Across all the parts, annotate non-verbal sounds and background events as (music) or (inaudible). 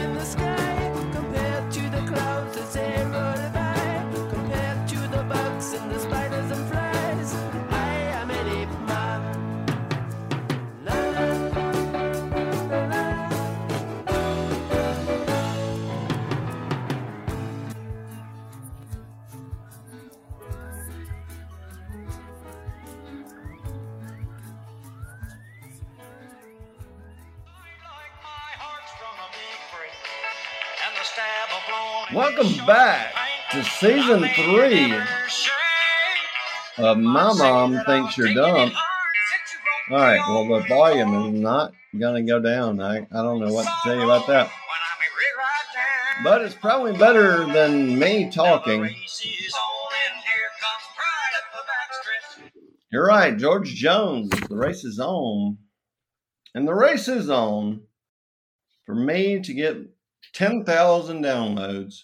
in the sky, Welcome back to season three of My Mom Thinks You're Dumb. All right, well, the volume is not going to go down. I, I don't know what to tell you about that. But it's probably better than me talking. You're right, George Jones. The race is on. And the race is on for me to get 10,000 downloads.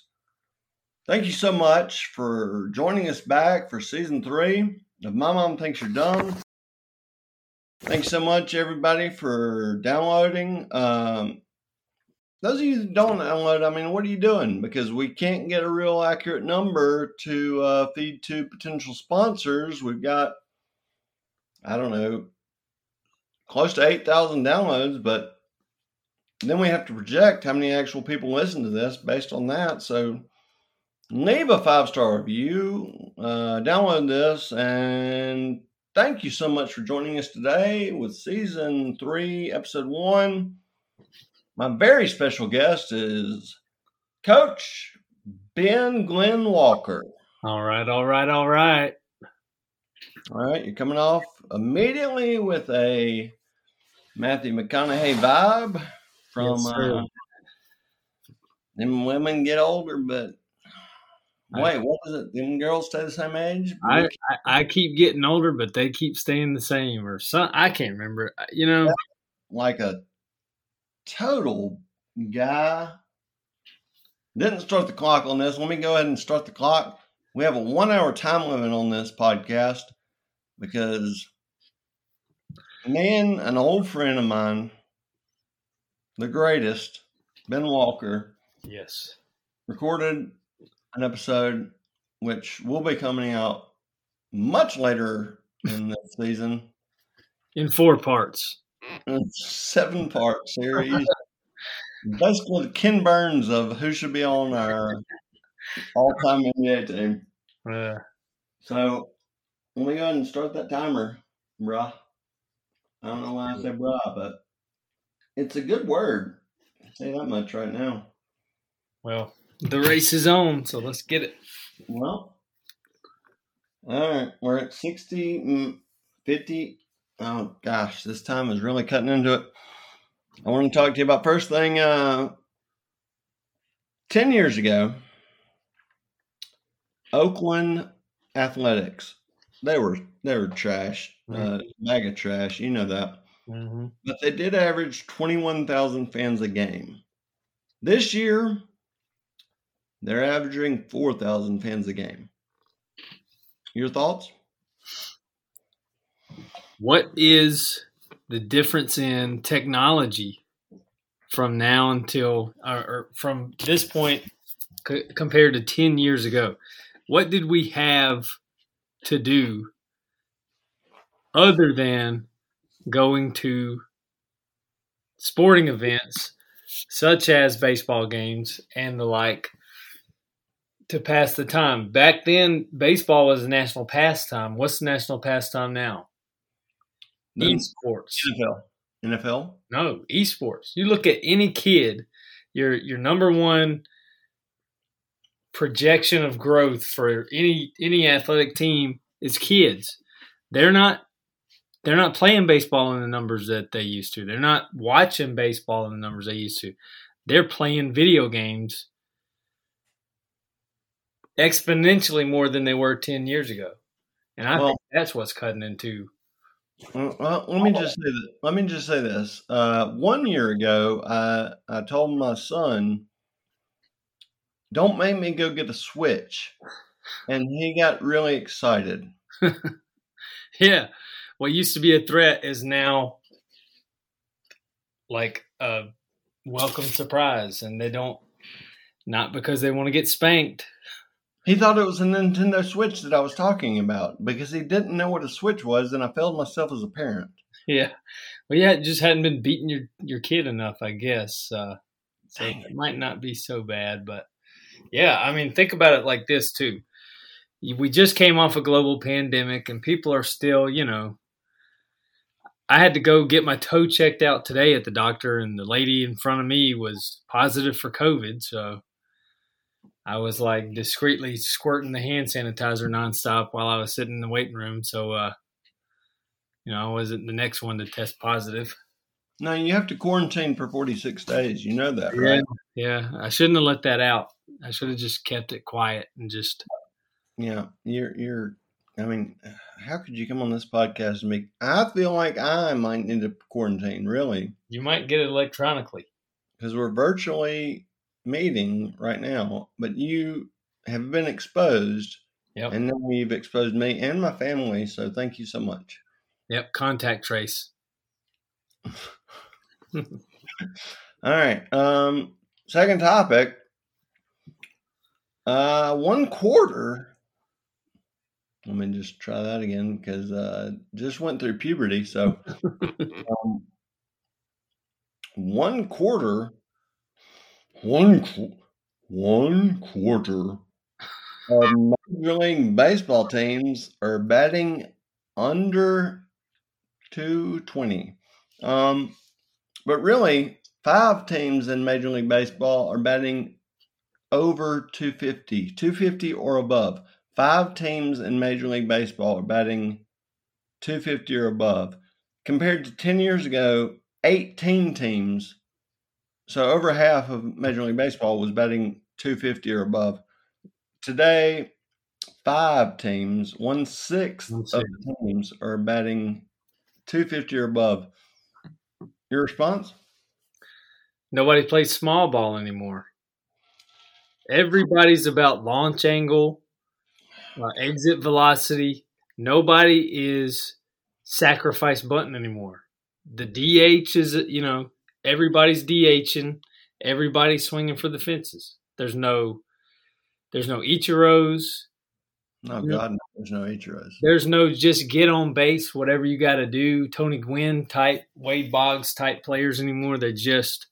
Thank you so much for joining us back for season three of My Mom Thinks You're Dumb. Thanks so much, everybody, for downloading. Um, those of you that don't download, I mean, what are you doing? Because we can't get a real accurate number to uh, feed to potential sponsors. We've got, I don't know, close to 8,000 downloads, but then we have to project how many actual people listen to this based on that. So leave a five star review, uh, download this, and thank you so much for joining us today with season three, episode one. My very special guest is Coach Ben Glenn Walker. All right, all right, all right. All right, you're coming off immediately with a Matthew McConaughey vibe from Yes, uh, them women get older, but I- wait, what is it? Them girls stay the same age? I, I I keep getting older, but they keep staying the same, or some. I can't remember. Uh, you know, like a total guy. Didn't start the clock on this. Let me go ahead and start the clock. We have a one hour time limit on this podcast because me and an old friend of mine, the greatest, Ben Walker, yes, recorded an episode which will be coming out much later in (laughs) the season. in four parts. Seven part series. (laughs) Basically, the Ken Burns of who should be on our all time NBA team. Yeah. So, let me go ahead and start that timer, bruh. I don't know why I say bruh, but it's a good word. I'll say that much right now. well, the race is on, so let's get it. Well, all right, we're at 60, mm, 50. Oh, gosh, this time is really cutting into it. I want to talk to you about first thing. Uh, 10 years ago, Oakland Athletics, they were they were trash, uh, bag of trash. You know that. Mm-hmm. But they did average 21,000 fans a game. This year, they're averaging 4,000 fans a game. Your thoughts? What is the difference in technology from now until, or, from this point c- compared to ten years ago? What did we have to do other than going to sporting events such as baseball games and the like to pass the time. Back then, baseball was a national pastime. What's the national pastime now? The Esports. NFL. NFL? No, esports. You look at any kid, your your number one projection of growth for any any athletic team is kids. They're not they're not playing baseball in the numbers that they used to. They're not watching baseball in the numbers they used to. They're playing video games exponentially more than they were 10 years ago. And I Well- think that's what's cutting into Well, let me just say that. Let me just say this. Uh, one year ago, I I told my son, "Don't make me go get a switch," and he got really excited. (laughs) Yeah. What used to be a threat is now like a welcome surprise, and they don't not because they want to get spanked. He thought it was a Nintendo Switch that I was talking about because he didn't know what a Switch was, and I failed myself as a parent. Yeah, well, yeah, just hadn't been beating your your kid enough, I guess. Uh, so Dang it might not be so bad, but yeah, I mean, think about it like this too. We just came off a global pandemic, and people are still, you know. I had to go get my toe checked out today at the doctor, and the lady in front of me was positive for COVID. So I was like discreetly squirting the hand sanitizer nonstop while I was sitting in the waiting room. So, uh, you know, I wasn't the next one to test positive. No, you have to quarantine for 46 days. You know that, right? Yeah, I shouldn't have let that out. I should have just kept it quiet and just. Yeah, you're you're. I mean, how could you come on this podcast and make? I feel like I might need to quarantine, really, You might get it electronically. because we're virtually meeting right now. But you have been exposed, Yep. and then you've exposed me and my family. So thank you so much. Yep. Contact trace. (laughs) All right. Um, second topic. Uh, one quarter. Let me just try that again because uh, just went through puberty. So, (laughs) um, one quarter, one qu- one quarter of (laughs) Major League Baseball teams are batting under two twenty. Um, but really, five teams in Major League Baseball are batting over 250, 250 or above. Five teams in Major League Baseball are batting 250 or above. Compared to 10 years ago, 18 teams, so over half of Major League Baseball was batting 250 or above. Today, five teams, one sixth of the teams are batting 250 or above. Your response? Nobody plays small ball anymore. Everybody's about launch angle, uh, exit velocity. Nobody is sacrifice button anymore. The DH is, you know, everybody's DHing. Everybody's swinging for the fences. There's no, there's no Ichiros. Oh God, no, there's no Ichiros. There's no just get on base, whatever you got to do. Tony Gwynn type, Wade Boggs type players anymore. They're just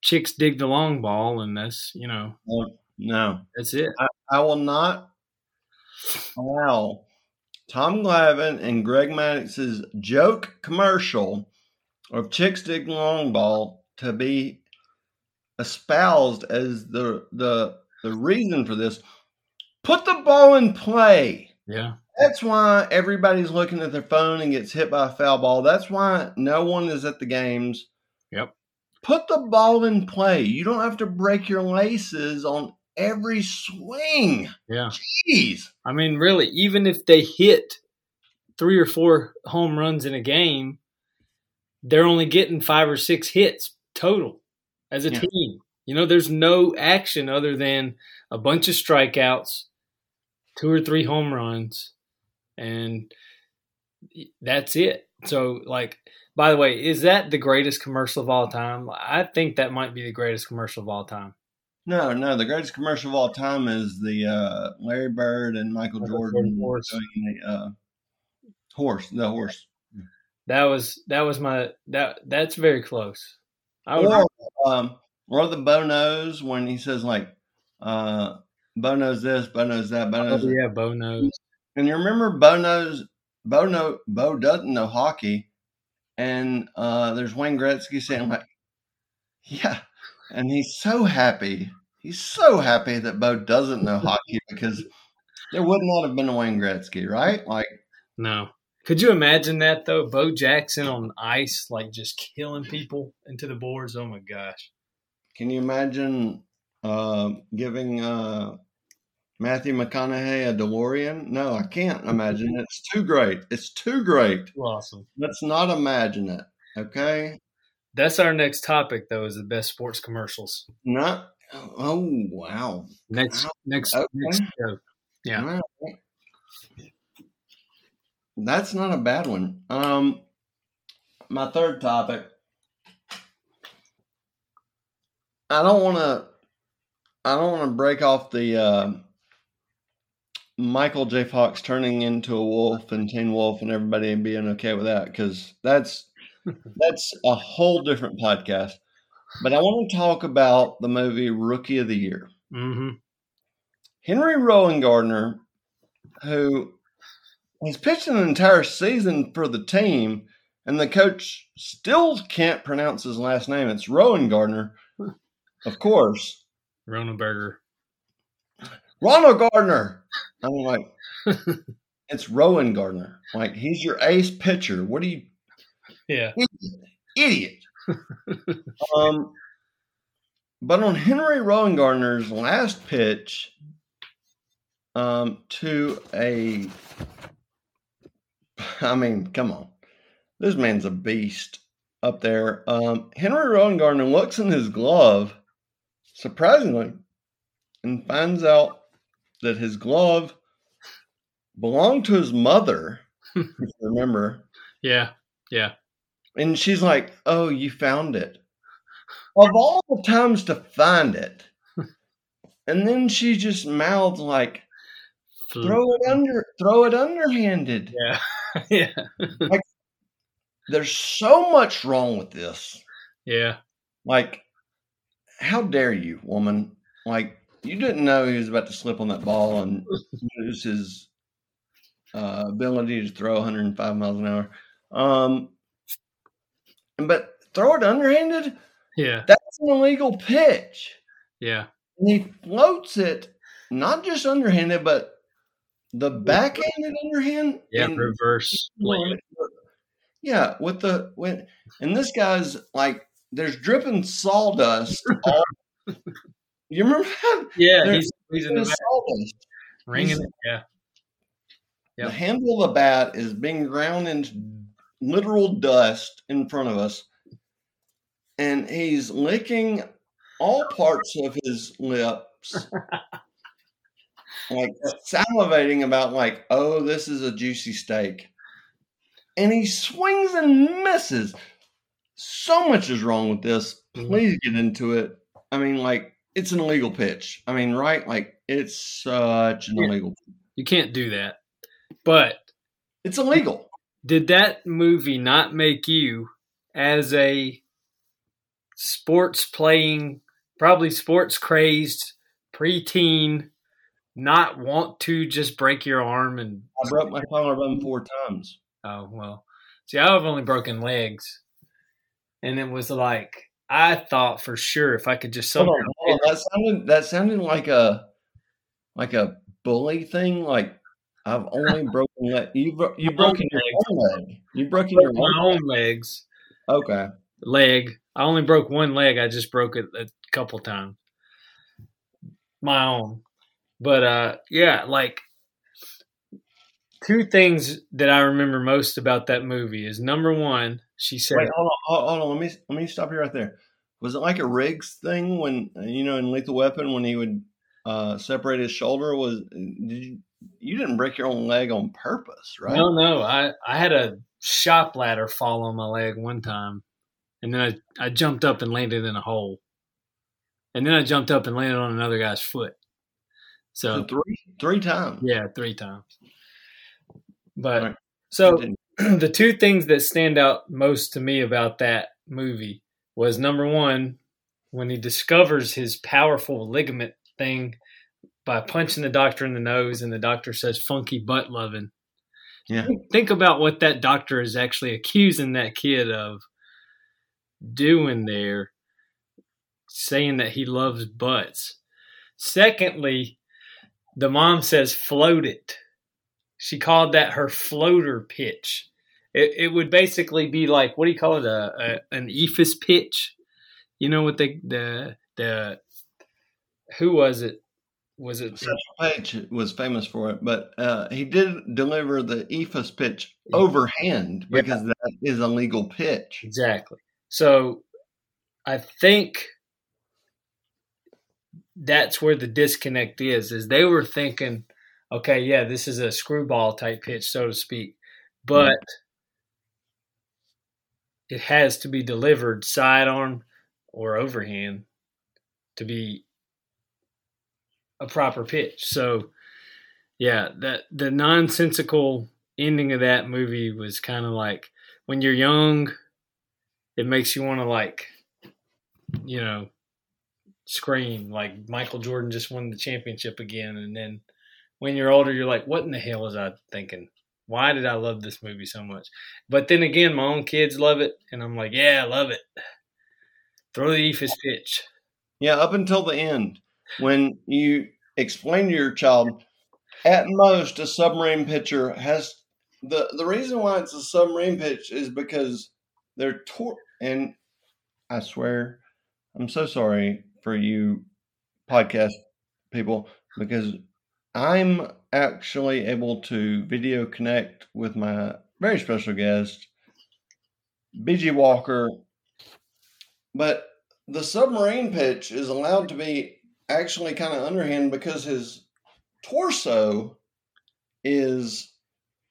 chicks dig the long ball, and that's you know No, no. that's it. I will not allow Tom Glavine and Greg Maddux's joke commercial of chicks dig long ball to be espoused as the the the reason for this. Put the ball in play. Yeah, That's why everybody's looking at their phone and gets hit by a foul ball. That's why no one is at the games. Yep. Put the ball in play. You don't have to break your laces on every swing. yeah. Jeez. I mean, really, even if they hit three or four home runs in a game, they're only getting five or six hits total as a Yeah. team. You know, there's no action other than a bunch of strikeouts, two or three home runs, and that's it. So, like, by the way, is that the greatest commercial of all time? I think that might be the greatest commercial of all time. No, no. The greatest commercial of all time is the uh, Larry Bird and Michael Michael Jordan Jordan horse. the uh, horse. The horse. That was that was my that that's very close. I would Or, um, or the Bo knows when he says like, uh, Bo knows this, Bo knows that, Bo Oh, yeah, Bo knows. And you remember Bo knows Bo know Bo doesn't know hockey, and uh, there's Wayne Gretzky saying like, yeah, and he's so happy. He's so happy that Bo doesn't know hockey because there would not have been a Wayne Gretzky, right? Like, No. Could you imagine that though? Bo Jackson on ice, like just killing people into the boards. Oh my gosh. can you imagine uh, giving uh, Matthew McConaughey a DeLorean? No, I can't imagine. It's too great. It's too great. Awesome. Let's not imagine it. Okay. That's our next topic though, is the best sports commercials. Not. Oh wow. Next Wow. next Okay. next show. Yeah. That's not a bad one. Um, my third topic. I don't want to. I don't want to break off the uh, Michael J. Fox turning into a wolf and Teen Wolf and everybody being okay with that because that's (laughs) that's a whole different podcast. But I want to talk about the movie Rookie of the Year. Mm-hmm. Henry Rowengartner, who he's pitched an entire season for the team, and the coach still can't pronounce his last name. It's Rowengartner, of course. Ronenberger. Ronald Gardner. I'm like, (laughs) it's Rowengartner. Like he's your ace pitcher. What do you Yeah. idiot? um, but on Henry Rowengartner's last pitch, um, to a, (laughs) I mean, come on, this man's a beast up there. Um, Henry Rowengartner looks in his glove, surprisingly, and finds out that his glove belonged to his mother. (laughs) remember, Yeah. Yeah. and she's like, "Oh, you found it." Of all the times to find it, (laughs) and then she just mouths like, "Throw it under, throw it underhanded." Yeah. (laughs) yeah. There's so much wrong with this. Yeah. Like, how dare you, woman? Like, you didn't know he was about to slip on that ball and lose his uh, ability to throw 105 miles an hour. Um, but throw it underhanded. Yeah. That's an illegal pitch. Yeah. And he floats it not just underhanded, but the backhanded underhand. Yeah. and- Reverse. land. yeah, with the when and this guy's like there's dripping sawdust. (laughs) all, you remember that? Yeah. There- He's, he's in the sawdust. ringing it. Yeah. Yep. The handle of the bat is being ground into literal dust in front of us, and he's licking all parts of his lips, (laughs) like salivating about like, oh, this is a juicy steak, and he swings and misses. So much is wrong with this. Mhm. Please get into it. I mean, like, it's an illegal pitch. I mean, right? Like, it's such an illegal. You can't do that. But It's illegal. did that movie not make you as a sports playing probably sports crazed preteen not want to just break your arm and I broke my collarbone four times. oh well see i've only broken legs and it was like i thought for sure if i could just somehow on, hold on. That sounded that sounded like a like a bully thing. Like I've only (laughs) broken leg. You bro- you broken your own leg. You broken your my own. own legs Okay. leg. I only broke one leg. I just broke it a couple times. My own. But uh yeah, like two things that I remember most about that movie is number one, she said Wait, hold on, hold on. Let me let me stop you right there. Was it like a Riggs thing when you know in Lethal Weapon when he would uh, separate his shoulder? Was did you you didn't break your own leg on purpose, right? No, no. I, I had a shop ladder fall on my leg one time. And then I, I jumped up and landed in a hole. And then I jumped up and landed on another guy's foot. So So three three times. yeah, three times. But Right. so (clears throat) the two things that stand out most to me about that movie was number one, when he discovers his powerful ligament thing by punching the doctor in the nose, and the doctor says funky butt loving. Yeah. Think about what that doctor is actually accusing that kid of doing there, saying that he loves butts. Secondly, the mom says float it. She called that her floater pitch. It, it would basically be like what do you call it a, a an eephus pitch? You know what they the the who was it? Was it Satchel Paige was famous for it, but uh, he did deliver the eephus pitch overhand Yeah. because that is a legal pitch. Exactly. So I think that's where the disconnect is is they were thinking, okay, yeah, this is a screwball type pitch, so to speak. But it has to be delivered sidearm or overhand. to be a proper pitch. So yeah, that the nonsensical ending of that movie was kind of like when you're young, it makes you want to like, you know, scream like Michael Jordan just won the championship again, and then when you're older, you're like, what in the hell was I thinking? Why did I love this movie so much? But then again, my own kids love it, and I'm like, yeah, I love it. Throw the Eephus pitch. Yeah, up until the end, when you explain to your child, at most, a submarine pitcher has the the reason why it's a submarine pitch is because they're tor- and I swear, I'm so sorry for you podcast people because I'm actually able to video connect with my very special guest, BG Walker. But the submarine pitch is allowed to be actually kind of underhand because his torso is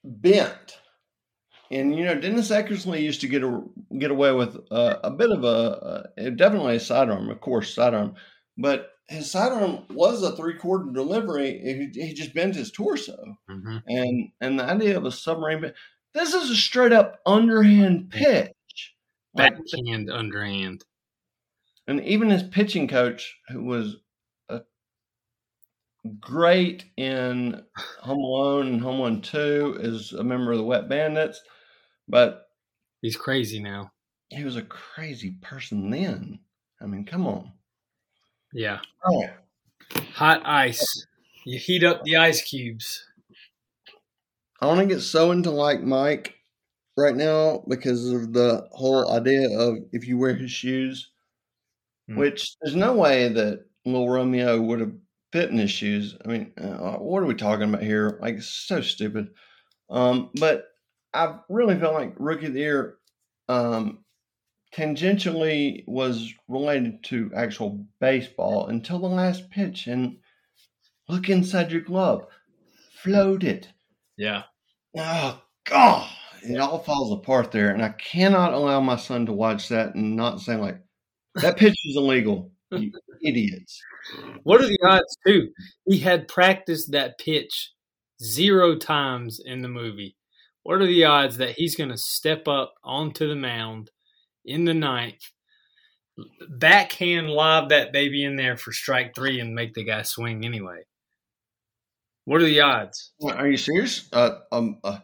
bent. And you know, Dennis Eckersley used to get a, get away with uh, a bit of a, uh, definitely a sidearm, of course, sidearm, but his sidearm was a three quarter delivery. He, he, just bent his torso, Mm-hmm. and and the idea of a submarine. This is a straight up underhand pitch. Like, Backhand, underhand. and even his pitching coach, who was a great in Home Alone and Home Alone Two, is a member of the Wet Bandits, but He's crazy now. he was a crazy person then. I mean, come on. Yeah. Oh, Hot ice. You heat up the ice cubes. I want to get so into like Mike right now because of the whole idea of if you wear his shoes, Hmm. which there's no way that little Romeo would have fit in his shoes. I mean, uh, what are we talking about here? Like, it's so stupid. Um, but I really felt like Rookie of the Year um, tangentially was related to actual baseball until the last pitch. And look inside your glove, float it. Yeah. Oh God, it all falls apart there, and I cannot allow my son to watch that and not say like, "That pitch is illegal." You (laughs) idiots. What are the odds, too? He had practiced that pitch zero times in the movie. What are the odds that he's going to step up onto the mound in the ninth, backhand lob that baby in there for strike three and make the guy swing anyway? What are the odds? Are you serious? Uh, um, uh,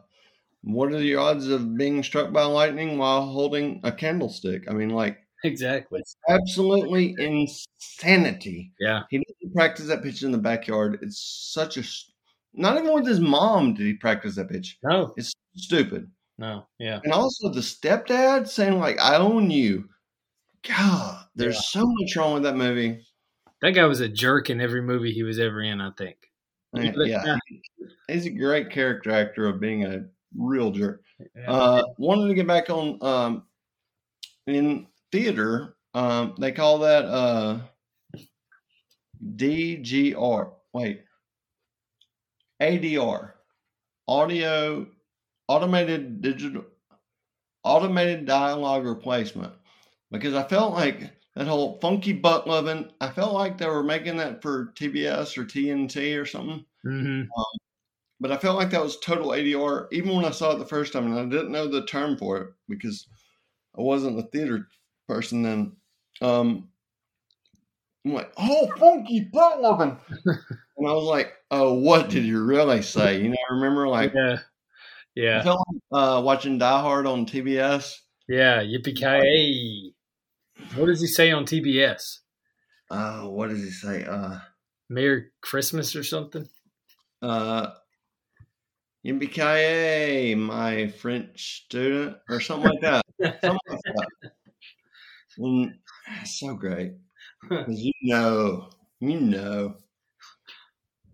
what are the odds of being struck by lightning while holding a candlestick? I mean, like, Exactly. absolutely insanity. Yeah. He didn't practice that pitch in the backyard. It's such a Not even with his mom did he practice that pitch. No, It's stupid. no. Yeah. And also the stepdad saying like, "I own you." God, there's Yeah. so much wrong with that movie. That guy was a jerk in every movie he was ever in, I think. Yeah, he's a great character actor of being a real jerk. Yeah. Uh, wanted to get back on um, in theater. Um, they call that uh, DGR. Wait, ADR, audio, automated digital, automated dialogue replacement. Because I felt like that whole funky butt loving. I felt like they were making that for TBS or TNT or something hmm but I felt like that was total ADR. Even when I saw it the first time, and I didn't know the term for it because I wasn't a theater person then. Um, I'm like, oh, funky butt loving, (laughs) and I was like, oh, what did you really say? You know, I remember like Yeah. Yeah. uh, watching Die Hard on TBS. Yeah. Yippee ki What does he say on TBS? Uh, what does he say? Uh, Merry Christmas or something? uh, Yippee my French student, or something like that. (laughs) something like that. And so great. (laughs) 'Cause you know, you know.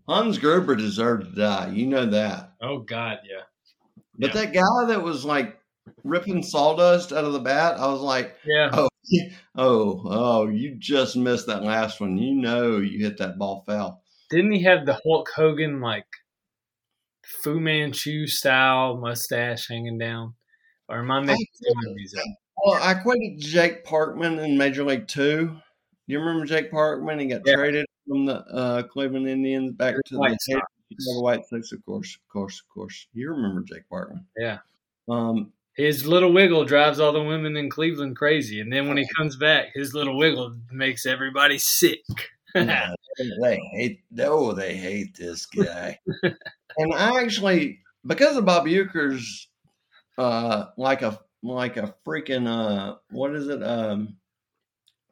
Hans Gruber deserved to die. You know that. oh God, yeah. But Yeah. that guy that was like ripping sawdust out of the bat, I was like, Yeah. oh, oh, oh, you just missed that last one. You know you hit that ball foul. Didn't he have the Hulk Hogan like Fu Manchu style mustache hanging down? Or am I making up? Well, I equated Jake Parkman in Major League Two you remember Jake Parkman? He got Yeah. traded from the uh, Cleveland Indians back to the Sox. Chicago White Sox, of course, of course, of course. You remember Jake Parkman? Yeah. Um, His little wiggle drives all the women in Cleveland crazy, and then when he comes back, his little wiggle makes everybody sick. Yeah, (laughs) they hate. Oh, they hate this guy. (laughs) and I actually, because of Bob Uecker's, uh, like a like a freaking uh, what is it? Um,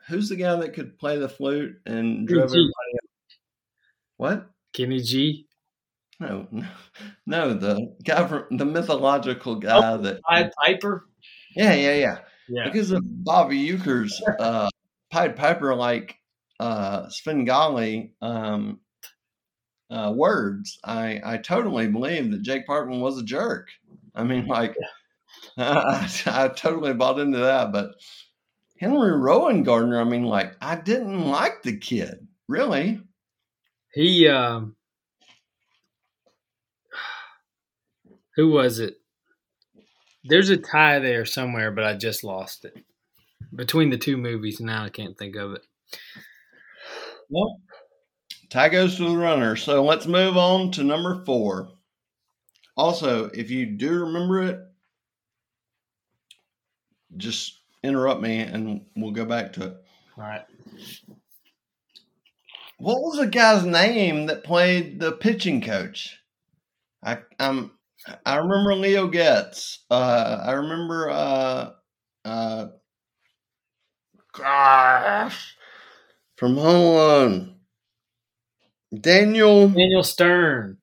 who's the guy that could play the flute and drove everybody? Up? What? Kenny G. No, no, no, the guy the mythological guy that. Pied Piper. Yeah, yeah, yeah. Yeah. Because of Bobby Uecker's (laughs) uh, Pied Piper like uh, Svengali um, uh, words, I, I totally believe that Jake Parkman was a jerk. I mean, like, (laughs) I, I totally bought into that. But Henry Rowengartner, I mean, like, I didn't like the kid, really. He um who was it? There's a tie there somewhere, but I just lost it. Between the two movies now I can't think of it. Well, tie goes to the runner. So let's move on to number four. Also, if you do remember it, just interrupt me and we'll go back to it. All right. What was the guy's name that played the pitching coach? I um I remember Leo Getz. Uh, I remember uh, uh, gosh from Home Alone. Daniel Daniel Stern.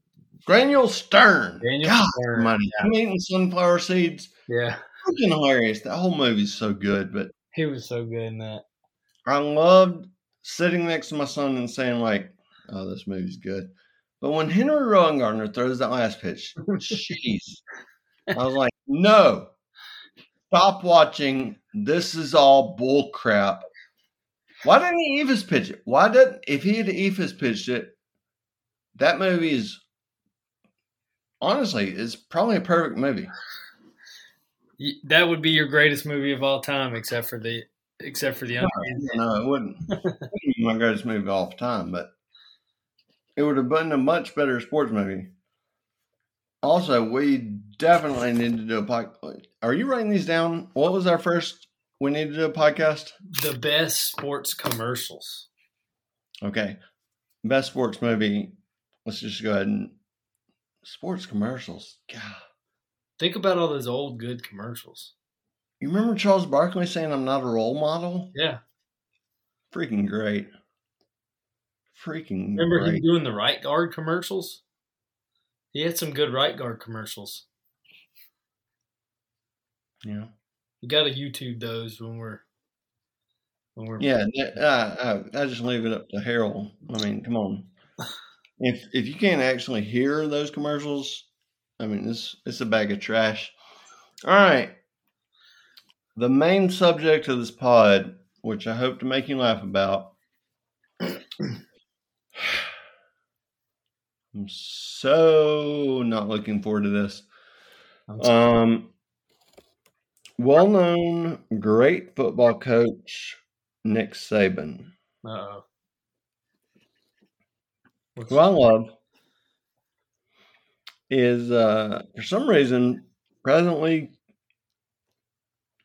Daniel Stern. Daniel God, Stern. money. I'm eating sunflower seeds. Yeah. Fucking hilarious. That whole movie's so good, but He was so good in that. I loved sitting next to my son and saying like, "Oh, this movie's good." But when Henry Rowengartner throws that last pitch, jeez, I was like, "No, stop watching. This is all bull crap." Why didn't he Eephus pitch it? Why didn't if he had Eephus pitched it? That movie is honestly is probably a perfect movie. That would be your greatest movie of all time, except for the except for the Uncanny. No, it wouldn't. (laughs) it wouldn't be my greatest movie of all time, but it would have been a much better sports movie. Also, we definitely need to do a podcast. Are you writing these down? What was our first? We need to do a podcast. The best sports commercials. Okay, best sports movie. Let's just go ahead and sports commercials. God, Think about all those old good commercials. you remember Charles Barkley saying, "I'm not a role model"? Yeah. Freaking great. Freaking Remember great. him doing the right guard commercials? He had some good right guard commercials. yeah. You got to YouTube those when we're when we're Yeah, uh, I, I just leave it up to Harold. I mean, come on. (laughs) If if you can't actually hear those commercials, I mean, it's it's a bag of trash. All right. The main subject of this pod, which I hope to make you laugh about. I'm so not looking forward to this. Um, well-known great football coach Nick Saban, Uh-oh. who I love, is uh, for some reason presently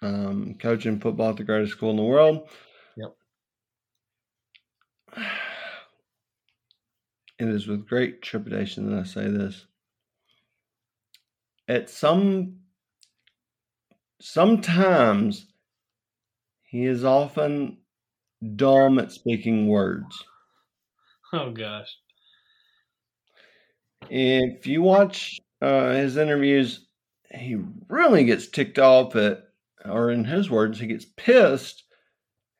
um, coaching football at the greatest school in the world. Yep. It is with great trepidation that I say this. At some sometimes he is often dumb at speaking words. Oh gosh. If you watch uh, his interviews, he really gets ticked off at, or in his words, he gets pissed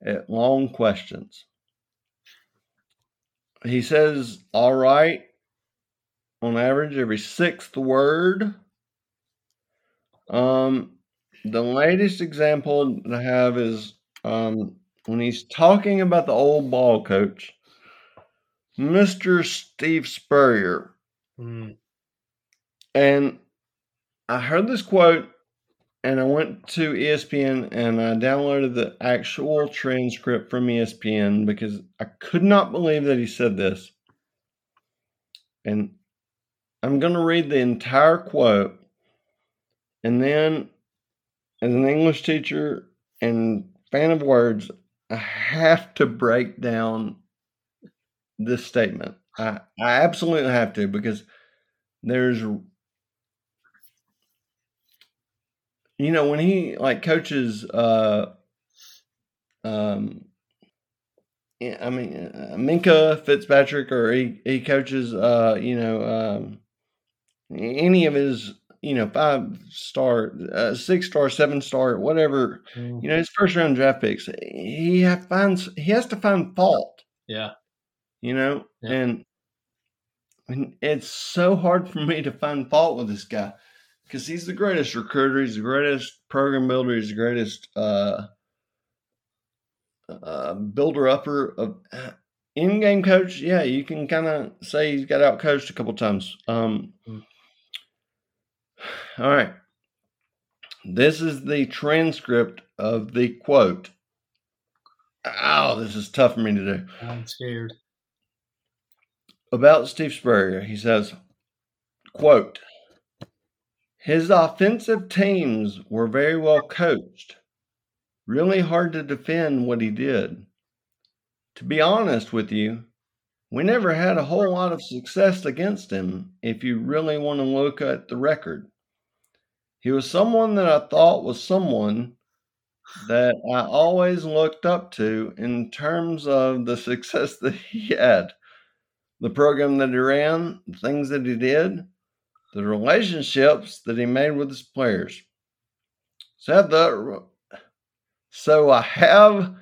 at long questions. He says, all right, on average, every sixth word. Um, the latest example that I have is um, when he's talking about the old ball coach, Mr. Steve Spurrier. Hmm. And I heard this quote, and I went to ESPN and I downloaded the actual transcript from ESPN because I could not believe that he said this. And I'm going to read the entire quote. And then, as an English teacher and fan of words, I have to break down this statement. I, I absolutely have to because there's you know when he like coaches uh um I mean uh, Minkah Fitzpatrick or he, he coaches uh you know um any of his you know five star uh, six star seven star whatever Mm, you know his first round draft picks he finds he has to find fault Yeah. you know Yeah. and and it's so hard for me to find fault with this guy because he's the greatest recruiter he's the greatest program builder he's the greatest uh uh builder upper of in-game coach. Yeah you can kind of say he's got out coached a couple times. Um Mm. all right. This is the transcript of the quote. Oh this is tough for me to do. I'm scared. about Steve Spurrier, he says, quote, his offensive teams were very well coached. Really hard to defend what he did. To be honest with you, we never had a whole lot of success against him if you really want to look at the record. He was someone that I thought was someone that I always looked up to in terms of the (laughs) success that he had the program that he ran, the things that he did, the relationships that he made with his players. So, the, so I have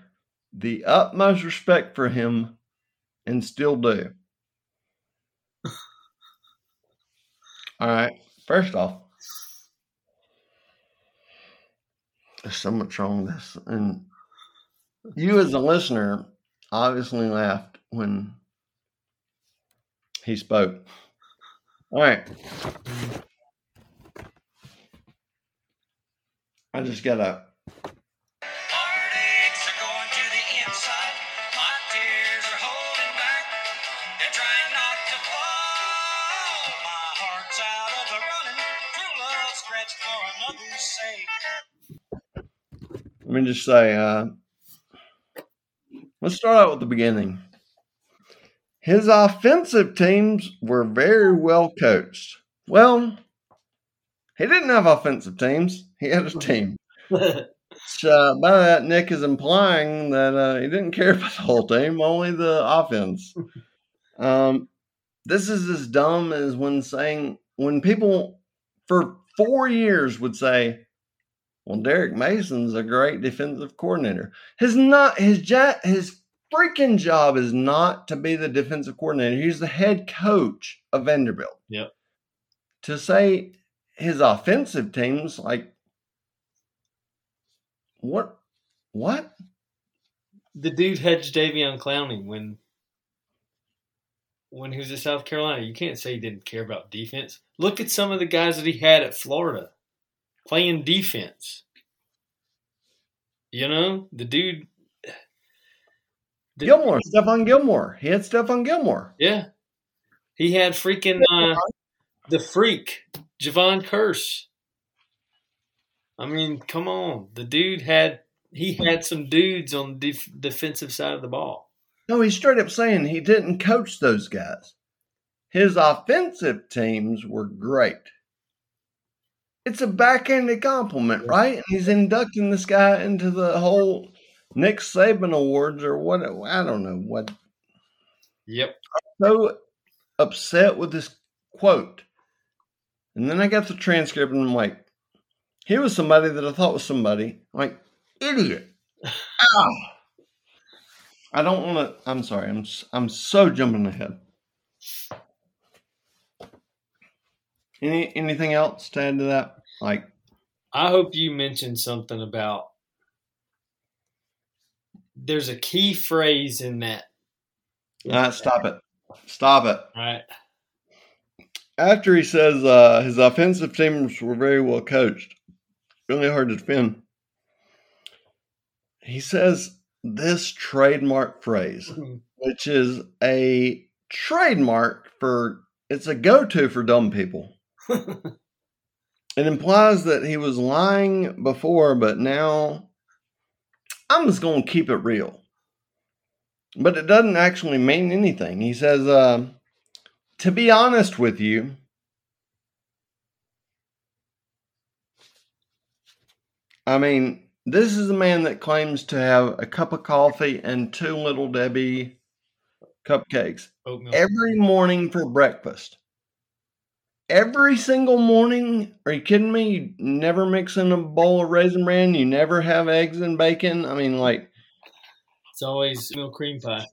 the utmost respect for him and still do. All right. First off, there's so much wrong with this. And you, as a listener, obviously laughed when he spoke. All right. I just got up. Heartaches are going to the inside. My tears are holding back. They're trying not to fall. My heart's out of the running. True love stretched for another's sake. Let me just say. Uh, let's start out with the beginning. His offensive teams were very well coached. Well, he didn't have offensive teams. He had a (laughs) team. Which, uh, by that, Nick is implying that uh, he didn't care (laughs) about the whole team, only the offense. Um, this is as dumb as when saying when people for four years would say, "Well, Derek Mason's a great defensive coordinator." His not his ja- his freaking job is not to be the defensive coordinator. He's the head coach of Vanderbilt. Yep. To say his offensive teams like what what the dude had Jadeveon Clowney when when he was at South Carolina. You can't say he didn't care about defense. Look at some of the guys that he had at Florida playing defense. You know, the dude. The- Gilmore, Stephon Gilmore. He had Stephon Gilmore. Yeah, he had freaking uh, the freak Jevon Kearse. I mean, come on, the dude had he had some dudes on the def- defensive side of the ball. No, he's straight up saying he didn't coach those guys. His offensive teams were great. It's a backhanded compliment, right? And he's inducting this guy into the whole Nick Saban Awards or what? I don't know what. Yep. So upset with this quote. And then I got the transcript and I'm like, here was somebody that I thought was somebody. I'm like, idiot. Ow. (laughs) Ah. I don't want to. I'm sorry. I'm I'm so jumping ahead. Any anything else to add to that? Like, I hope you mentioned something about there's a key phrase in that. uh, stop it, stop it. Right. After he says uh, his offensive teams were very well coached, really hard to defend. He says this trademark phrase, which is a trademark for it's a go-to for dumb people. (laughs) It implies that he was lying before, but now I'm just going to keep it real. But it doesn't actually mean anything. He says, uh, to be honest with you, I mean, this is a man that claims to have a cup of coffee and two little Debbie cupcakes every morning for breakfast. Every single morning? Are you kidding me? You never mix in a bowl of raisin bran. You never have eggs and bacon. I mean, like, It's always milk cream pie.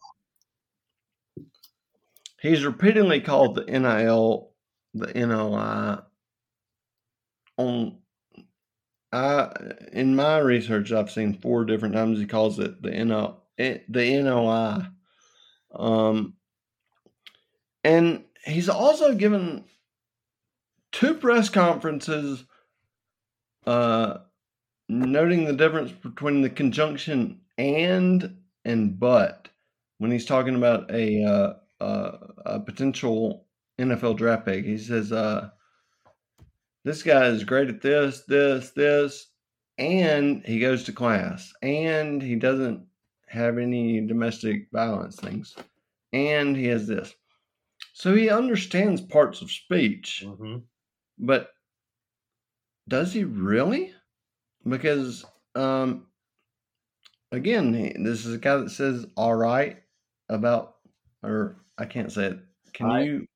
he's repeatedly called the NIL, the NOI. On, I in my research, I've seen four different times he calls it the NO, eh, the NOI. Um, and he's also given two press conferences, uh, noting the difference between the conjunction and and but when he's talking about a uh, uh, a potential NFL draft pick. He says, uh, "This guy is great at this, this, this, and he goes to class, and he doesn't have any domestic violence things, and he has this." So he understands parts of speech, Mm-hmm. But does he really? Because um, again, this is a guy that says "all right" about, or I can't say it. Can you?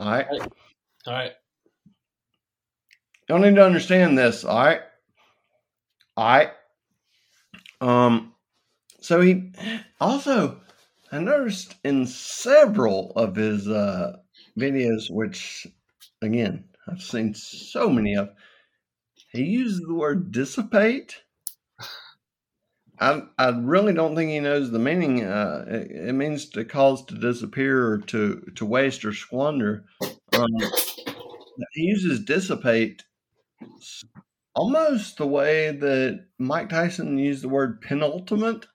All right. All right. Y'all need to understand this. All right. All right. Um. So he also, I noticed in several of his uh, videos, which again I've seen so many of, he uses the word dissipate. I I really don't think he knows the meaning. Uh, it, it means to cause to disappear or to to waste or squander. Um, he uses dissipate almost the way that Mike Tyson used the word penultimate.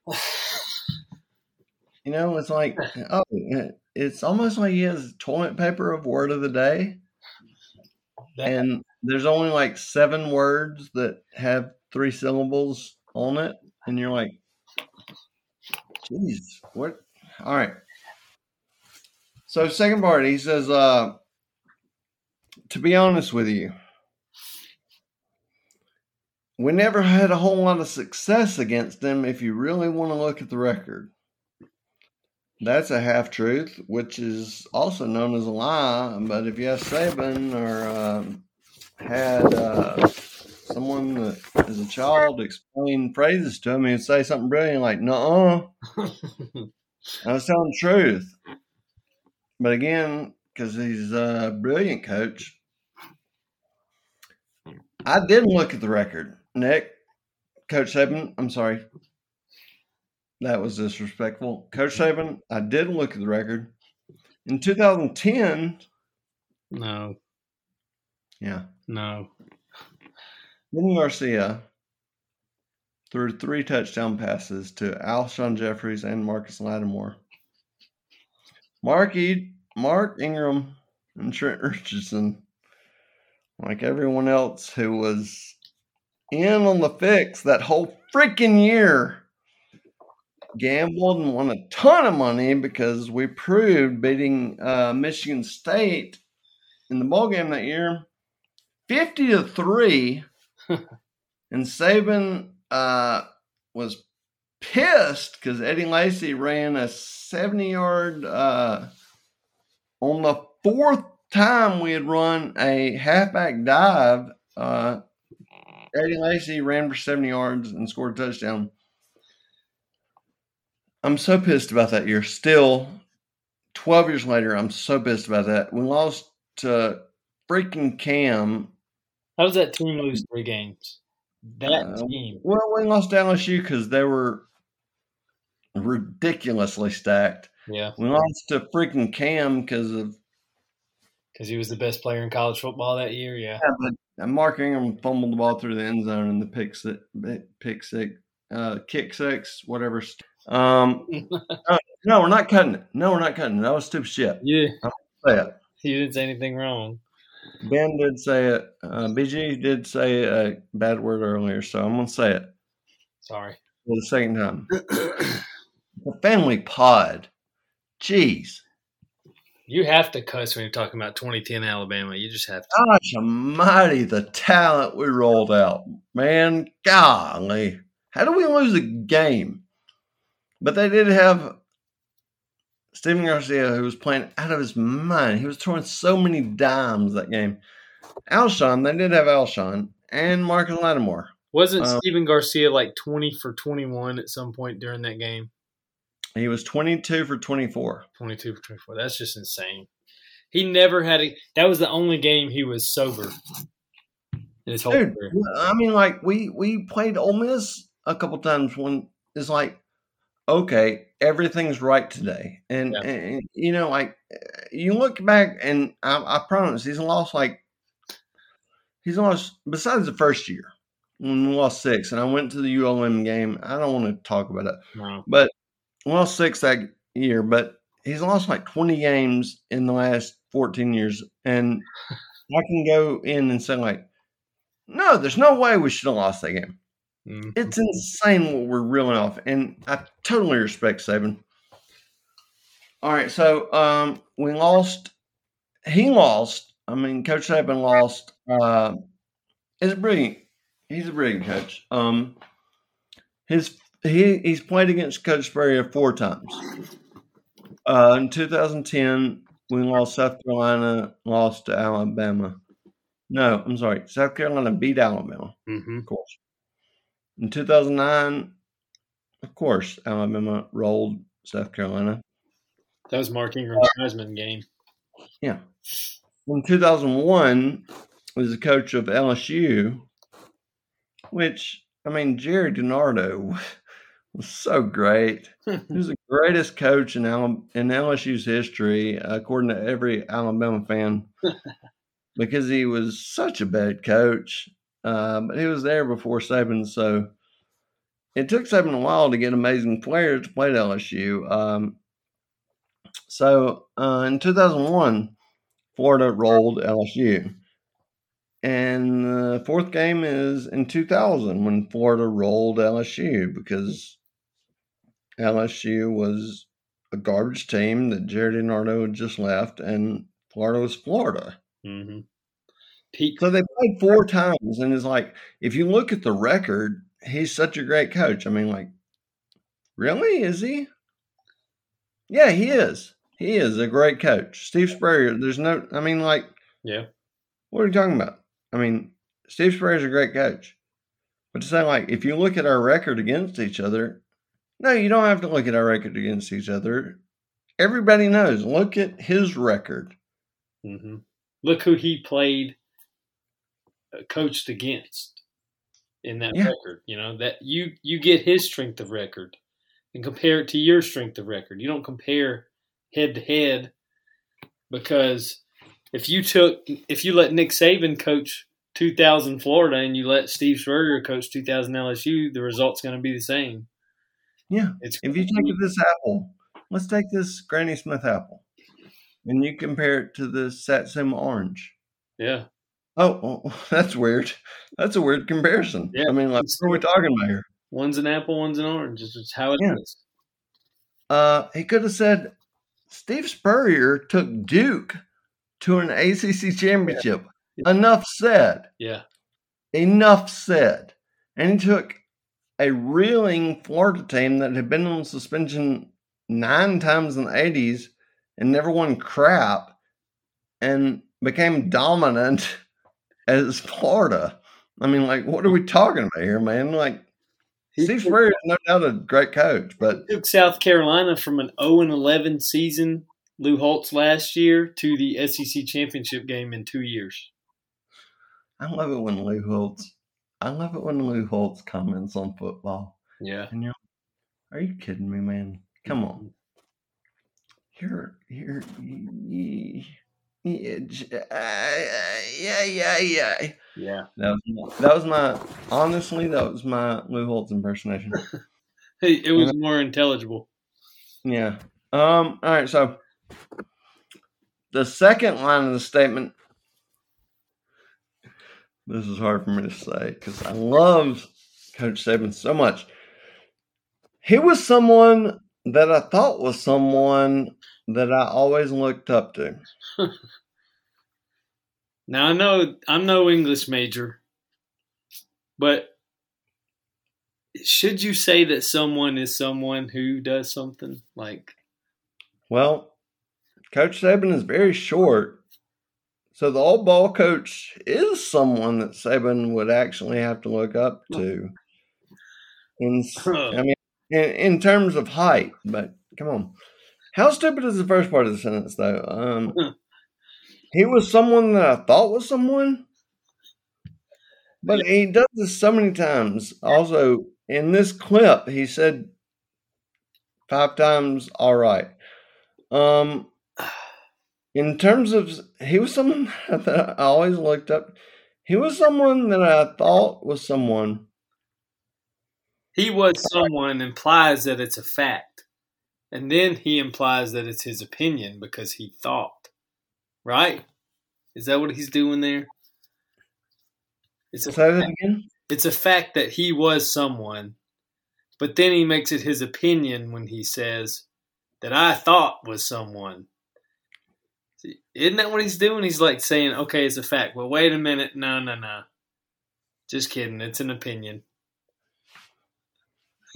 You know, it's like oh, it's almost like he has toilet paper of word of the day, That, and there's only like seven words that have three syllables on it, and you're like, "Jeez, what?" All right. So second part, he says, uh, "To be honest with you, we never had a whole lot of success against them. If you really want to look at the record." That's a half truth, which is also known as a lie. But if you ask Saban or um, had uh, someone that as a child explain phrases to him, he'd say something brilliant like, "No, I was telling the truth." But again, because he's a brilliant coach, I didn't look at the record. Nick, Coach Saban, I'm sorry. That was disrespectful. Coach mm-hmm. Saban, I did look at the record. In 2010, no, yeah, no. Vinny Garcia threw three touchdown passes to Alshon Jeffries and Marcus Lattimore. Mark, e- Mark Ingram and Trent Richardson, like everyone else who was in on the fix that whole freaking year, gambled and won a ton of money because we proved beating uh, Michigan State in the ball game that year, fifty to three. (laughs) and Saban uh, was pissed because Eddie Lacy ran a seventy-yard uh, on the fourth time we had run a halfback dive. Uh, Eddie Lacy ran for seventy yards and scored a touchdown. I'm so pissed about that year. Still, 12 years later, I'm so pissed about that. We lost to freaking Cam. How does that team lose three games? That Uh, team. Well, we lost to LSU because they were ridiculously stacked. Yeah, We lost to freaking Cam because of because he was the best player in college football that year. Yeah. yeah, but and Mark Ingram fumbled the ball through the end zone in the pick six, pick six, uh, kick six, whatever. Um, (laughs) no, no, we're not cutting it. No, we're not cutting it. That was stupid shit. Yeah, Say it. you didn't say anything wrong. Ben did say it. Uh, BG did say a bad word earlier, so I'm gonna say it Sorry. for the second time. (clears throat) the family pod. Jeez. You have to cuss when you're talking about 2010 Alabama. You just have to. Gosh almighty, the talent we rolled out. Man, golly. How do we lose a game? But they did have Stephen Garcia, who was playing out of his mind. He was throwing so many dimes that game. Alshon, they did have Alshon and Marcus Lattimore. Wasn't Uh, Stephen Garcia like 20 for 21 at some point during that game? He was 22 for 24. 22 for 24. That's just insane. He never had a. That was the only game he was sober in his whole Dude, career. I mean, like we we played Ole Miss a couple times when it's like, okay, everything's right mm-hmm. today, and, Yeah. and you know, like you look back, and I, I promise he's lost like he's lost besides the first year when we lost six, and I went to the ULM game. I don't want to talk about it, No. but we lost six that year, but he's lost like 20 games in the last 14 years. And (laughs) I can go in and say, like, no, there's no way we should have lost that game. Mm. It's insane what we're reeling off. And I totally respect Saban. All right. So um, we lost. He lost. I mean, Coach Saban lost. Uh, it's brilliant. He's a brilliant coach. Um, his he he's played against Coach Spurrier four times. Uh, in 2010, we lost South Carolina, lost to Alabama. No, I'm sorry. South Carolina beat Alabama, hmm of course. In 2009, of course, Alabama rolled South Carolina. That was Mark Ingram's Uh, Heisman game. Yeah. In 2001, was the coach of LSU, which, I mean, Gerry DiNardo (laughs) was so great. He was the (laughs) greatest coach in, Al- in LSU's history, according to every Alabama fan, (laughs) because he was such a bad coach. Uh, but he was there before Saban, so it took Saban a while to get amazing players to play at LSU. Um, so uh, in 2001, Florida rolled LSU. And the fourth game is in 2000 when Florida rolled LSU because LSU was a garbage team that Gerry DiNardo had just left, and Florida was Florida. hmm Pete, So they played four times, and it's like if you look at the record, he's such a great coach. I mean, like, really, is he? Yeah, he is. He is a great coach. Steve Spurrier. There's no. I mean, like, yeah. what are you talking about? I mean, Steve Spurrier's a great coach, but to say like if you look at our record against each other, no, you don't have to look at our record against each other. Everybody knows. Look at his record. hmm Look who he played, Uh, coached against in that Yeah. record. You know that you you get his strength of record and compare it to your strength of record. You don't compare head to head because if you took if you let Nick Saban coach 2000 Florida and you let Steve Spurrier coach 2000 LSU, the result's going to be the same. Yeah. It's If you take this apple, let's take this Granny Smith apple, and you compare it to the Satsuma orange. yeah, Oh, oh, (laughs) that's weird. That's a weird comparison. Yeah. I mean, like, what are we talking about here? one's an apple, one's an orange. It's just how it is. Yeah. Uh, he could have said Steve Spurrier took Duke to an ACC championship. Yeah. Enough said. Yeah, Enough said. And he took a reeling Florida team that had been on suspension nine times in the 80s and never won crap and became dominant as Florida. I mean, like, what are we talking about here, man? Like, He Steve Spurrier is no doubt a great coach, but took South Carolina from an 0 and 11 season, Lou Holtz last year, to the SEC championship game in two years. I love it when Lou Holtz. I love it when Lou Holtz comments on football. Yeah. And you're, are you kidding me, man? Come on, mm-hmm. you're you're. y- Yeah, uh, yeah, yeah, yeah. Yeah. That was my, that was my honestly that was my Lou Holtz impersonation. (laughs) It it was more intelligible. Yeah. Um. All right. So the second line of the statement. This is hard for me to say because I love Coach Saban so much. He was someone that I thought was someone that I always looked up to. (laughs) Now I know I'm no English major, but should you say that someone is someone who does something like Well, Coach Saban is very short. So the old ball coach is someone that Saban would actually have to look up to. In, I mean, in, in terms of height, but come on. How stupid is the first part of the sentence, though? Um, (laughs) he was someone that I thought was someone, but he does this so many times. Also, in this clip, he said five times, all right. Um, in terms of, he was someone (laughs) that I always looked up. He was someone that I thought was someone. he was someone implies that it's a fact. And then he implies that it's his opinion because he thought. Right? Is that what he's doing there? It's a again. it's a fact that he was someone, but then he makes it his opinion when he says that I thought was someone. See, Isn't that what he's doing? He's like saying, okay, it's a fact. Well, wait a minute. No, no, no. Just kidding. It's an opinion.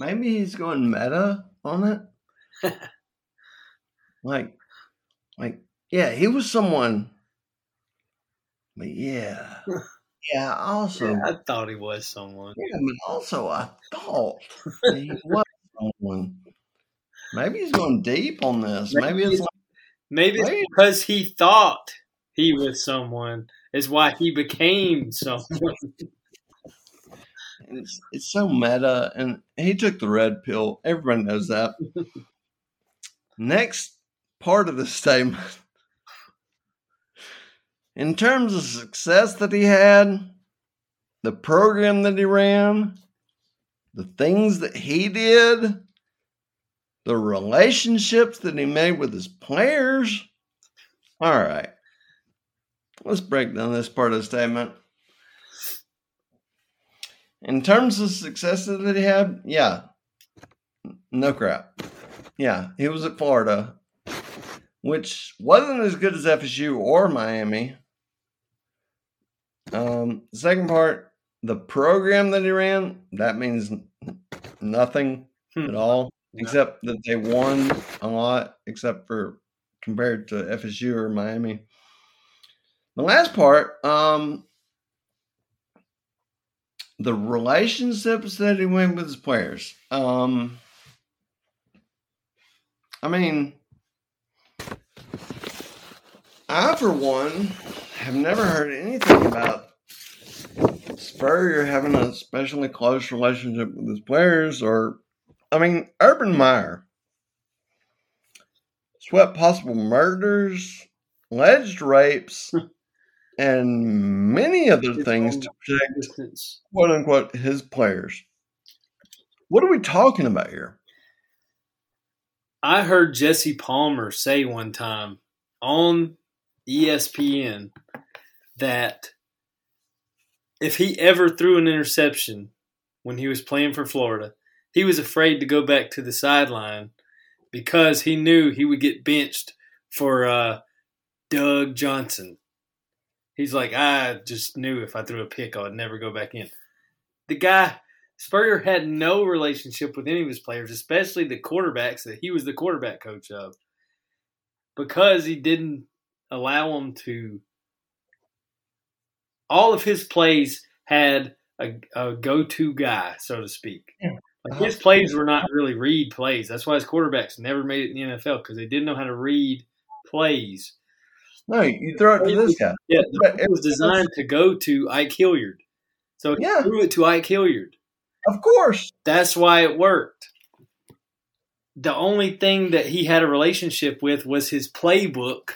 Maybe he's going meta on it. (laughs) like, like, yeah, he was someone. But yeah, (laughs) yeah. Also, Yeah, I thought he was someone. Yeah, but also I thought he (laughs) was someone. Maybe he's going deep on this. Maybe it's like, Maybe it's because he thought he was someone is why he became someone. it's, it's so meta, and he took the red pill. Everybody knows that. Next part of the statement. In terms of success that he had, the program that he ran, the things that he did, the relationships that he made with his players. All right. Let's break down this part of the statement. In terms of successes that he had, yeah, no crap. Yeah, he was at Florida, which wasn't as good as FSU or Miami. Um, second part, the program that he ran, that means nothing Hmm. at all, except that they won a lot, except for compared to FSU or Miami. The last part, um, the relationships that he went with his players. Um, I mean, I, for one, have never heard anything about Spurrier having a especially close relationship with his players, or, I mean, Urban Meyer swept possible murders, alleged rapes, (laughs) and many other things to protect quote unquote his players. What are we talking about here? I heard Jesse Palmer say one time on ESPN that if he ever threw an interception when he was playing for Florida, he was afraid to go back to the sideline because he knew he would get benched for uh, Doug Johnson. He's like, I just knew if I threw a pick, I would never go back in. The guy, Spurrier, had no relationship with any of his players, especially the quarterbacks that he was the quarterback coach of, because he didn't allow them to. All of his plays had a, a go-to guy, so to speak. Yeah. Like his plays were not really read plays. That's why his quarterbacks never made it in the NFL because they didn't know how to read plays. No, you throw it to this guy. Yeah, it was designed to go to Ike Hilliard. So he Yeah. threw it to Ike Hilliard. Of course. That's why it worked. The only thing that he had a relationship with was his playbook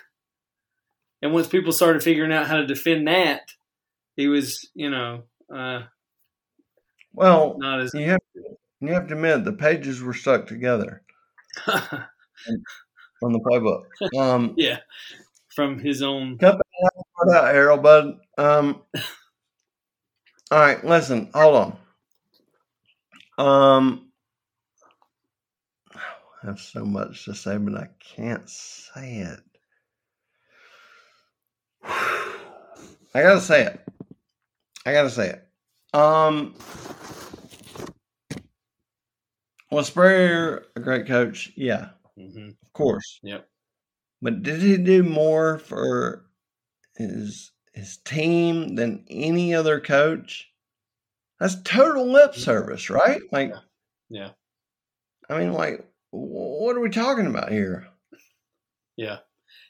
and once people started figuring out how to defend that, he was, you know, uh, Well, not as you have to, you have to admit the pages were stuck together (laughs) on the playbook. Um, yeah from his own. Cut that out, Harold, bud. Um, all right, listen, hold on. Um, I have so much to say, but I can't say it. (sighs) I gotta say it. I gotta say it. Um, was Spurrier a great coach? Yeah, hmm of course. Yep. But did he do more for his his team than any other coach? That's total lip service, right? Like, Yeah. I mean, like, what are we talking about here? Yeah.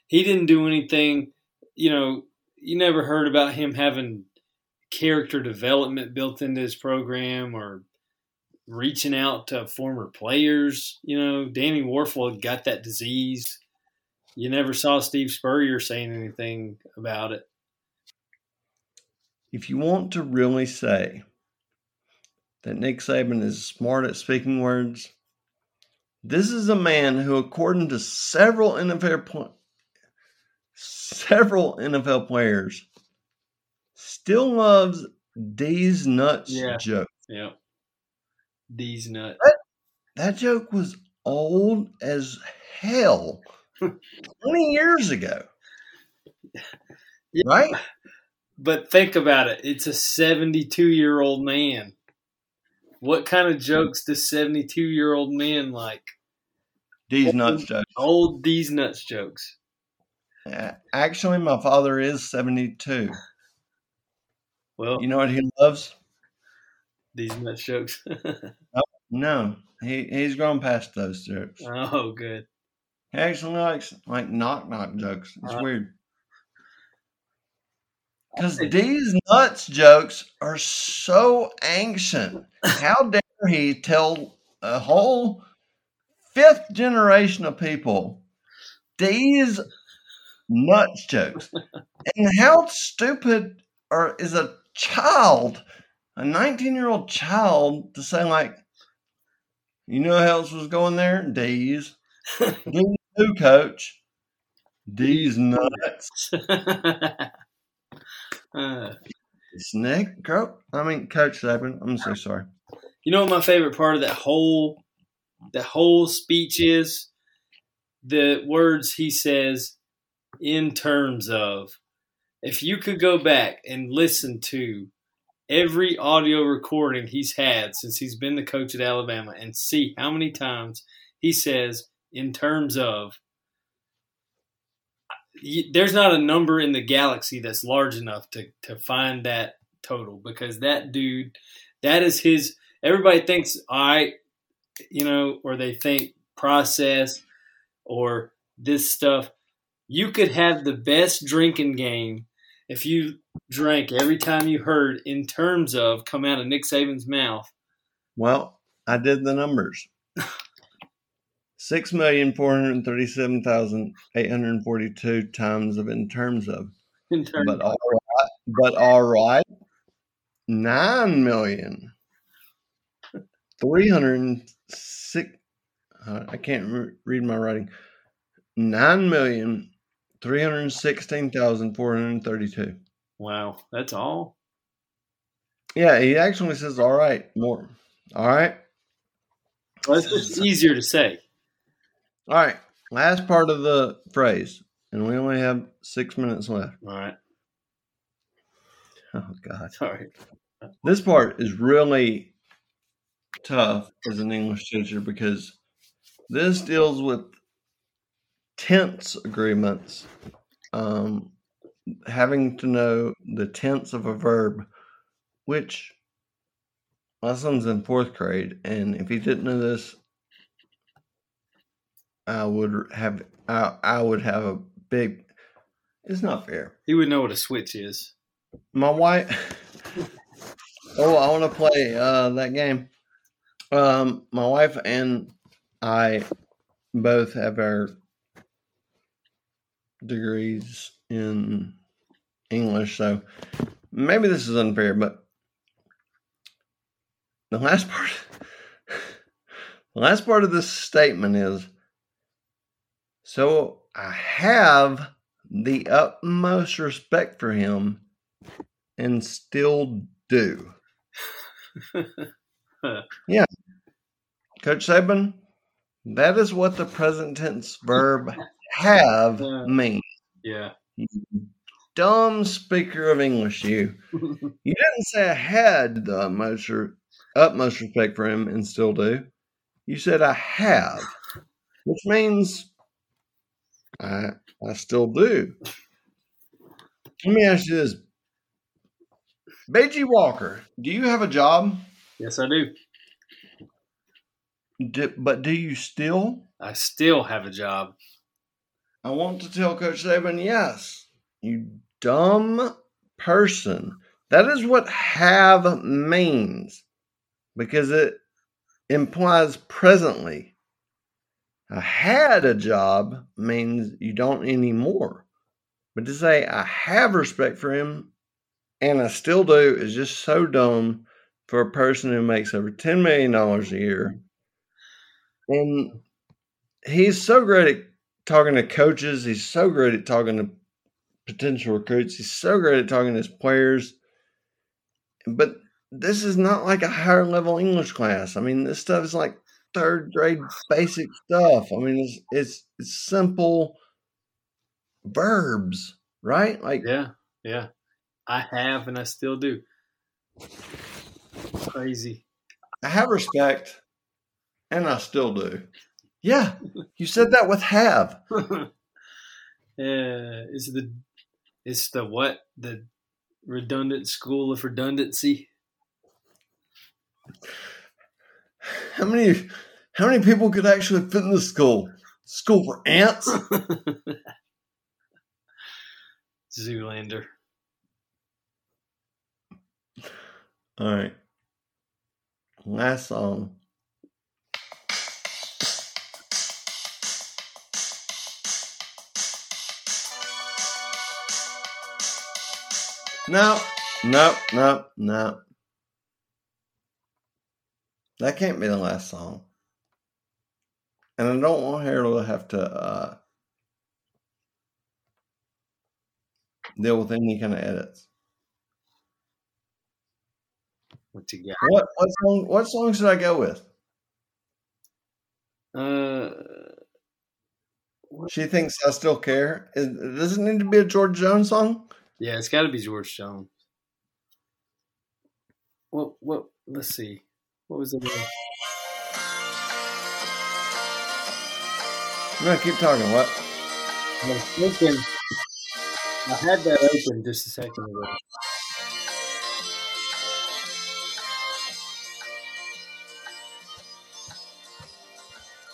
He didn't do anything, you know, you never heard about him having character development built into his program or reaching out to former players. You know, Danny Wuerffel got that disease. You never saw Steve Spurrier saying anything about it. If you want to really say that Nick Saban is smart at speaking words, this is a man who, according to several NFL pl- several NFL players, still loves these nuts Yeah. joke. Yeah. These nuts. That joke was old as hell (laughs) 20 years ago. Yeah. Right? But think about it. It's a 72 year old man. What kind of jokes does 72 year old men like? These nuts jokes. Old these nuts jokes. Actually, my father is 72. Well, You know what he loves? these nuts jokes. (laughs) No, he, he's grown past those jokes. oh, good. He actually likes like knock knock jokes. It's Uh, weird. Because these nuts jokes are so ancient. How (laughs) dare he tell a whole fifth generation of people these nuts jokes? And how stupid or is a child, a 19 year old child, to say, like, you know how else was going there? D's. These (laughs) who, coach? These nuts. (laughs) Uh, Snake, Coach. I mean, Coach Saban. I'm so sorry. you know what my favorite part of that whole that whole speech is? The words he says in terms of if you could go back and listen to every audio recording he's had since he's been the coach at Alabama and see how many times he says in terms of there's not a number in the galaxy that's large enough to to find that total because that dude that is his everybody thinks all right you know or they think process or this stuff you could have the best drinking game if you drank every time you heard in terms of come out of Nick Saban's mouth Well, I did the numbers. (laughs) Six million four hundred thirty-seven thousand eight hundred forty-two times of in terms of, in terms but all right, but all right, nine million three hundred six. Uh, I can't re- read my writing. Nine million three hundred sixteen thousand four hundred thirty-two. wow that's all Yeah, he actually says all right more. All right. well, it's just easier to say All right. Last part of the phrase, and we only have six minutes left. all right Oh God, sorry this part is really tough as an English teacher because this deals with tense agreements, um, having to know the tense of a verb, which my son's in fourth grade, and if he didn't know this, I would have I, I would have a big. It's not fair. he would know what a switch is My wife. (laughs) oh, I want to play uh, that game. Um, my wife and I both have our degrees in English, so maybe this is unfair, but the last part (laughs) the last part of this statement is so I have the utmost respect for him and still do. (laughs) yeah. Coach Saban, that is what the present tense verb have (laughs) Yeah. means. Yeah. Dumb speaker of English, you. (laughs) You didn't say I had the utmost, utmost respect for him and still do. You said I have, which means I I still do. Let me ask you this. Beji Walker, do you have a job? yes, I do. Do, but do you still? I still have a job. I want to tell Coach Saban, yes, you dumb person. That is what have means because it implies presently. I had a job means you don't anymore. But to say I have respect for him and I still do is just so dumb for a person who makes over $10 million a year. And he's so great at talking to coaches. He's so great at talking to potential recruits. He's so great at talking to his players. But this is not like a higher level English class. I mean, this stuff is like third grade basic stuff. I mean, it's it's, it's simple verbs, right? Like Yeah. Yeah. I have and I still do. Crazy. I have respect, and I still do. Yeah, you said that with have. (laughs) Yeah, it's the it's the what the redundant school of redundancy. How many how many people could actually fit in the school? School for ants? (laughs) Zoolander. All right. Last song. No, no, no, no. That can't be the last song. And I don't want Harold to have to uh, deal with any kind of edits. What you What what song? What song should I go with? got? Uh, She thinks I still care. Is, does it need to be a George Jones song? yeah, it's got to be George Jones. What? What? Let's see. What was the one? No, keep talking. What? I was thinking. I had that open just a second ago.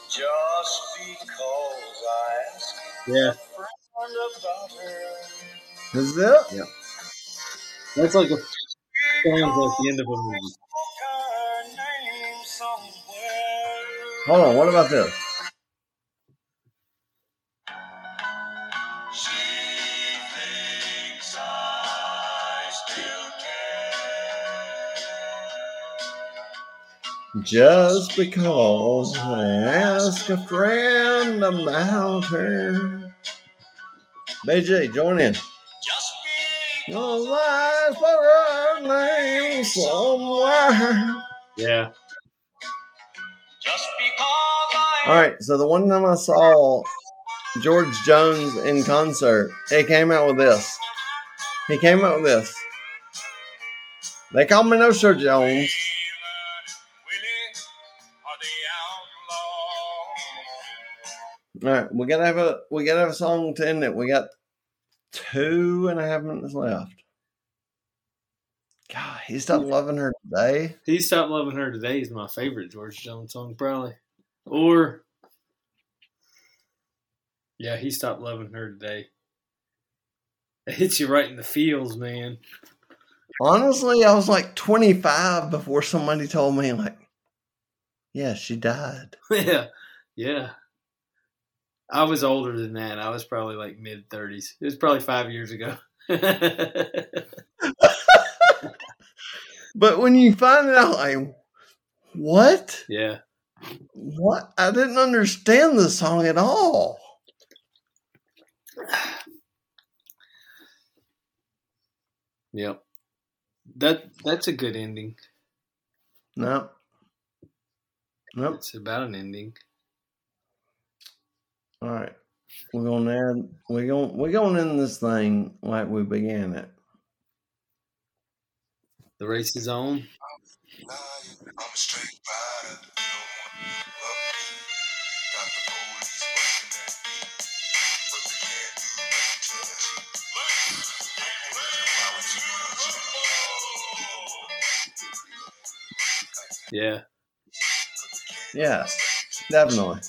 Just because I asked Yeah, a friend about her. Is it? Yeah. That's like a song at the end of a movie. Hold on. What about this? She thinks I still care. Just because I ask a friend about her. BJ, join in. Just be No lies for her name somewhere. Yeah, All right. So the one time I saw George Jones in concert, he came out with this. He came out with this. They call me No Show Jones. All right, we gotta have a we gotta have a song to end it. We got two and a half minutes left. God, he stopped loving her today. he stopped loving her today is my favorite George Jones song, probably. Or yeah, he stopped loving her today. It hits you right in the feels, man. Honestly, I was like 25 before somebody told me, like, yeah, she died. (laughs) yeah, yeah. I was older than that. I was probably like mid thirties. It was probably five years ago. (laughs) But when you find it out, like, what? yeah. What? I didn't understand the song at all. Yep. That that's a good ending. No. Nope. It's about an ending. All right. We're gonna add we're gonna we're gonna end this thing like we began it. The race is on. Wanna Yeah. Definitely.